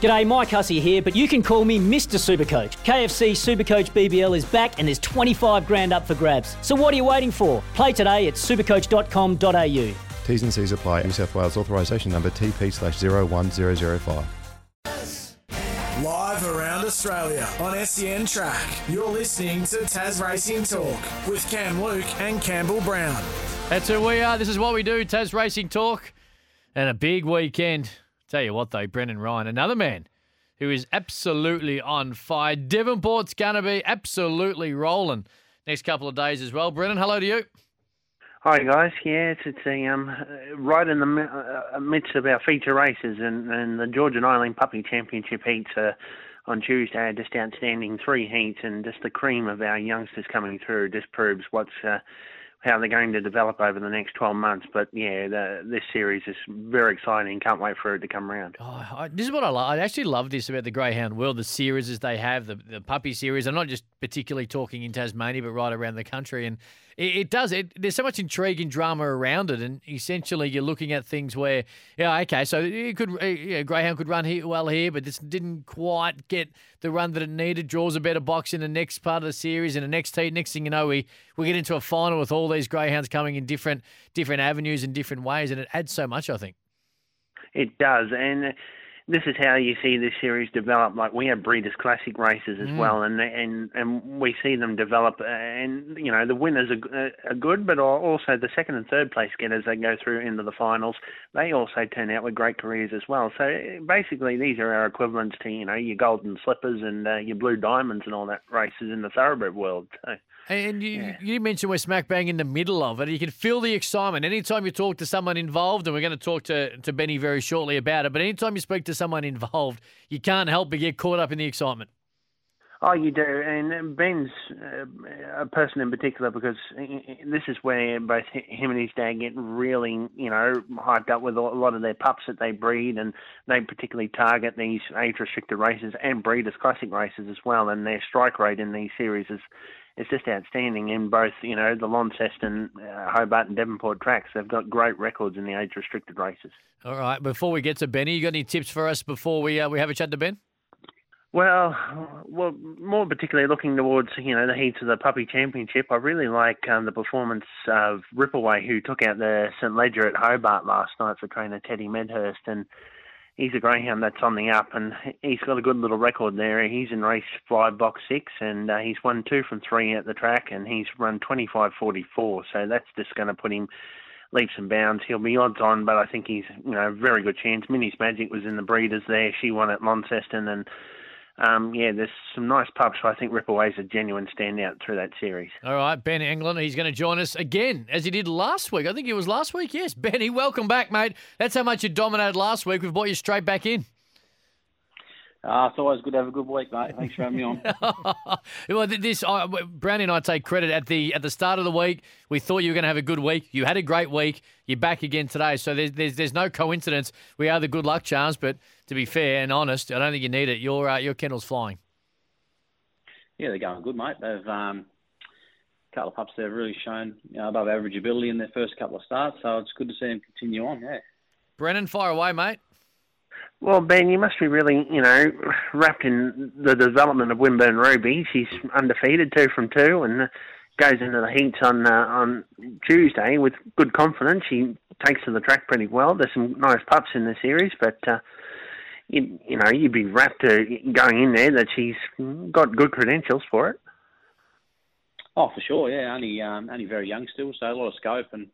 G'day, Mike Hussey here, but you can call me Mr. Supercoach. KFC Supercoach BBL is back and there's 25 grand up for grabs. So what are you waiting for? Play today at supercoach.com.au. T's and C's apply. New South Wales authorisation number TP slash 01005. Live around Australia on SEN Track. You're listening to Tasracing Talk with Cam Luke and Campbell Brown. That's who we are. This is what we do. Tasracing Talk. And a big weekend. Tell you what, though, Brennan Ryan, another man who is absolutely on fire. Devonport's going to be absolutely rolling next couple of days as well. Brennan, hello to you. Hi guys, yeah, it's, it's a, um, right in the uh, midst of our feature races, and, and the Georgian Island Puppy Championship heats are on Tuesday are just outstanding. Three heats, and just the cream of our youngsters coming through just proves what's uh, how they're going to develop over the next 12 months. But yeah, the, this series is very exciting. Can't wait for it to come around. Oh, I, this is what I love. I actually love this about the Greyhound world, the series as they have, the, the puppy series. I'm not just particularly talking in Tasmania, but right around the country. And it, it does. It, there's so much intrigue and drama around it, and essentially you're looking at things where, yeah, okay, so it could, uh, yeah, Greyhound could run here, well here, but this didn't quite get the run that it needed. Draws a better box in the next part of the series, in the next heat. Next thing you know, we we get into a final with all these Greyhounds coming in different different avenues and different ways, and it adds so much. I think it does, and this is how you see this series develop. Like we have Breeders' Classic races as mm. well, and and and we see them develop. And you know the winners are, are good, but also the second and third place getters they go through into the finals. They also turn out with great careers as well. So basically, these are our equivalents to you know your Golden Slippers and uh, your Blue Diamonds and all that races in the thoroughbred world. So. And you, yeah. you mentioned we're smack bang in the middle of it. You can feel the excitement. Anytime you talk to someone involved, and we're going to talk to, to Benny very shortly about it, but anytime you speak to someone involved, you can't help but get caught up in the excitement. Oh, you do, and Ben's uh, a person in particular because this is where both him and his dad get really, you know, hyped up with a lot of their pups that they breed, and they particularly target these age-restricted races and breeders' classic races as well. And their strike rate in these series is just outstanding in both, you know, the Launceston, uh, Hobart, and Devonport tracks. They've got great records in the age-restricted races. All right. Before we get to Benny, you got any tips for us before we uh, we have a chat to Ben? Well, well, more particularly looking towards you know the heats of the Puppy Championship, I really like um, the performance of Rippleway, who took out the St Leger at Hobart last night for trainer Teddy Medhurst, and he's a greyhound that's on the up, and he's got a good little record there. He's in race five, box six, and uh, he's won two from three at the track, and he's run twenty five forty four. So that's just going to put him leaps and bounds. He'll be odds on, but I think he's you know very good chance. Minnie's Magic was in the breeders there. She won at Launceston, and um, yeah, there's some nice pubs. So I think Rippleway's a genuine standout through that series. All right, Ben Englund, he's going to join us again as he did last week. I think it was last week. Yes, Benny, welcome back, mate. That's how much you dominated last week. We've brought you straight back in. Uh, it's always good to have a good week, mate. Thanks for having me on. well, this uh, Brownie and I take credit at the at the start of the week. We thought you were going to have a good week. You had a great week. You're back again today, so there's there's, there's no coincidence. We are the good luck charms, but to be fair and honest, I don't think you need it. Your uh, your kennel's flying. Yeah, they're going good, mate. They've um, a couple of pups that have really shown you know, above average ability in their first couple of starts, so it's good to see them continue on. Yeah. Brennan, fire away, mate. Well, Ben, you must be really, you know, wrapped in the development of Winburn Ruby. She's undefeated, two from two, and goes into the heats on uh, on Tuesday with good confidence. She takes to the track pretty well. There's some nice pups in the series, but uh, you, you know, you'd be wrapped to going in there that she's got good credentials for it. Oh, for sure, yeah. Only um, only very young still, so a lot of scope, and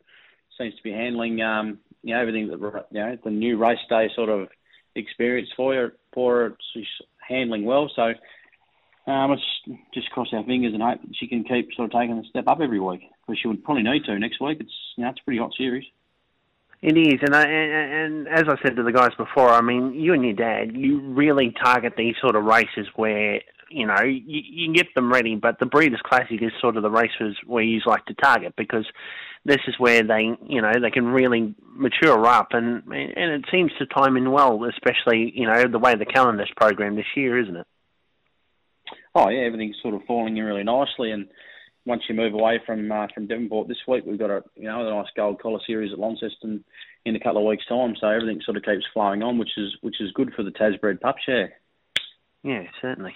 seems to be handling, um, you know, everything that you know the new race day sort of experience for her. For her, she's handling well. So um, let's just cross our fingers and hope that she can keep sort of taking a step up every week. Because she would probably need to next week. It's you know it's a pretty hot series. It is, and, I, and and as I said to the guys before, I mean, you and your dad, you really target these sort of races where you know, you, you can get them ready, but the Breeders' Classic is sort of the races where you like to target because this is where they, you know, they can really mature up, and and it seems to time in well, especially you know the way the calendar's programmed this year, isn't it? Oh yeah, everything's sort of falling in really nicely, and once you move away from uh, from Devonport this week, we've got a you know a nice gold collar series at Launceston in a couple of weeks' time, so everything sort of keeps flowing on, which is which is good for the Tasbred pup share. Yeah, certainly.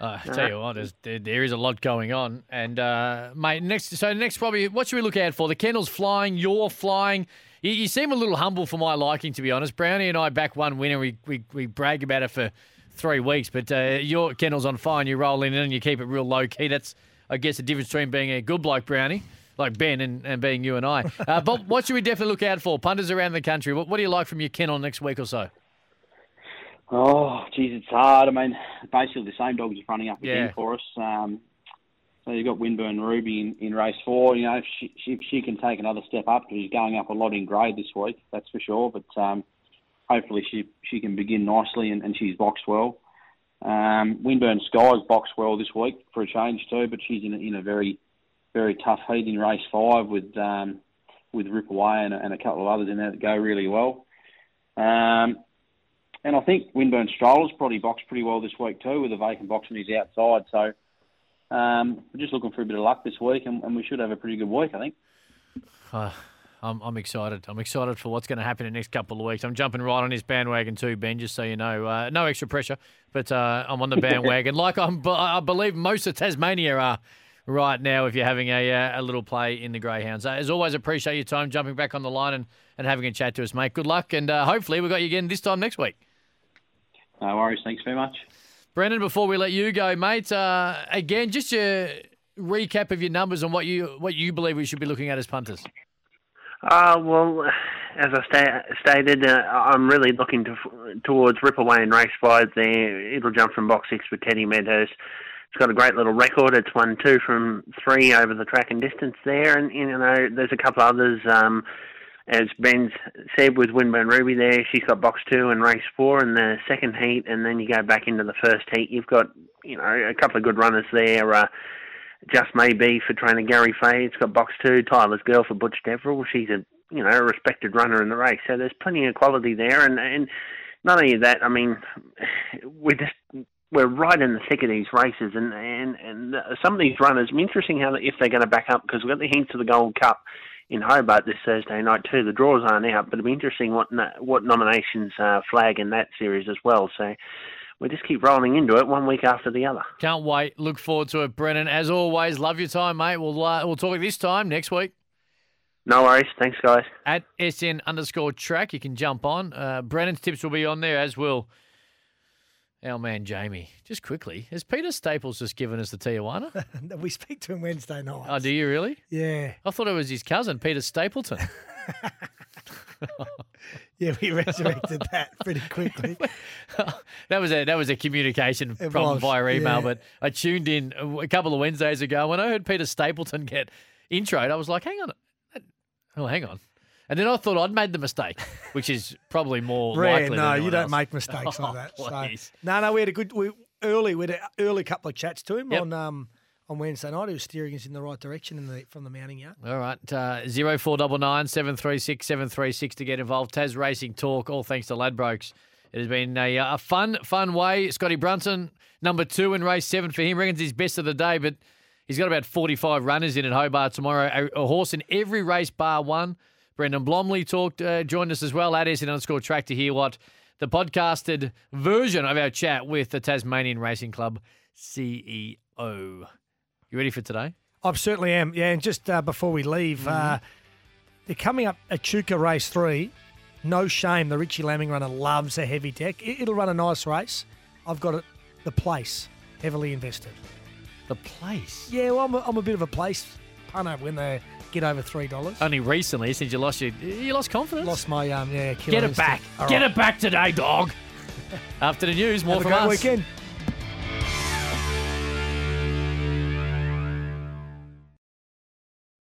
Uh, I tell you what, there, there is a lot going on, and uh, mate, next so next probably what should we look out for? The kennel's flying, you're flying. You, you, seem a little humble for my liking, to be honest. Brownie and I back one winner. We we, we brag about it for three weeks, but uh, your kennel's on fire, and you roll in and you keep it real low key. That's I guess the difference between being a good bloke, Brownie. Like Ben and, and being you and I. Uh, but what should we definitely look out for? Punters around the country. What, what do you like from your kennel next week or so? Oh, geez, it's hard. I mean, basically the same dogs are running up again Yeah. for us. Um, so you've got Winburn Ruby in, in race four. You know, if she, she, she can take another step up, because she's going up a lot in grade this week, that's for sure. But um, hopefully she she can begin nicely and, and she's boxed well. Um, Winburn Sky's boxed well this week for a change too, but she's in a, in a very very tough heat in race five with um, with Rip Away and, a- and a couple of others in there that go really well. Um, and I think Winburn Stroller's probably boxed pretty well this week too, with a vacant box on he's outside. So um, we're just looking for a bit of luck this week, and, and we should have a pretty good week, I think. Uh, I'm, I'm excited. I'm excited for what's going to happen in the next couple of weeks. I'm jumping right on his bandwagon too, Ben. Just so you know, uh, no extra pressure, but uh, I'm on the bandwagon. like I'm, I believe most of Tasmania are right now. If you're having a uh, a little play in the Greyhounds, uh, as always, appreciate your time jumping back on the line and, and having a chat to us, mate. Good luck, and uh, hopefully we got you again this time next week. No worries. Thanks very much. Brennan, before we let you go, mate, uh, again, just your recap of your numbers and what you what you believe we should be looking at as punters. Uh, well, as I sta- stated, uh, I'm really looking to, towards Ripaway in race five there. It'll jump from box six with Teddy Medhurst. It's got a great little record. It's won two from three over the track and distance there, and you know there's a couple others. Um, as Ben said with Winburn Ruby there, she's got box two and race four in the second heat, and then you go back into the first heat. You've got you know a couple of good runners there. Uh, just maybe for trainer Gary Fay. It's got box two. Tyler's girl for Butch Deverill. She's a you know a respected runner in the race. So there's plenty of quality there, and and not only that, I mean, we just we're right in the thick of these races, and and and some of these runners. Be interesting how if they're going to back up because we've got the hints of the Gold Cup in Hobart this Thursday night too. The draws aren't out, but it'll be interesting what no- what nominations uh, flag in that series as well. So we just keep rolling into it one week after the other. Can't wait. Look forward to it, Brennan. As always, love your time, mate. We'll uh, we'll talk this time next week No worries. Thanks, guys. at SEN underscore track. You can jump on. Uh, Brennan's tips will be on there, as will our man Jamie. Just quickly, has Peter Staples just given us the Tijuana? we speak to him Wednesday night. oh, do you really? Yeah, I thought it was his cousin, Peter Stapleton. yeah, we resurrected that pretty quickly. that was a that was a communication It problem was, via email. yeah. But I tuned in a a couple of Wednesdays ago when I heard Peter Stapleton get introed. I was like, hang on, oh, hang on. And then I thought I'd made the mistake, which is probably more Rare, likely. no, you don't else. make mistakes Oh, like that. So, no, no, we had a good we early. We had an early couple of chats to him Yep. on um on Wednesday night. He was steering us in the right direction in the from the mounting yard. All right, uh, zero four double nine seven three six seven three six to get involved. Tasracing Talk, all thanks to Ladbrokes. It has been a, a fun, fun way. Scotty Brunson, number two in race seven for him, reckons he's best of the day, but he's got about forty five runners in at Hobart tomorrow. A, a horse in every race bar one. Brendan Blomley talked, uh, joined us as well at SEN underscore track to hear what the podcasted version of our chat with the Tasmanian Racing Club CEO. You ready for today? I certainly am. Yeah, and just uh, before we leave, uh, Mm-hmm. they're coming up at Chuka Race Three. No shame, the Richie Lambing runner loves a heavy deck. It, it'll run a nice race. I've got it, the place heavily invested. The place. Yeah, well, I'm a, I'm a bit of a place punter when they get over three dollars. Only recently, since you lost your, you lost confidence. Lost my um yeah. Get it instinct. back. All Get right. it back today, dog. After the news, more Have a from us. weekend.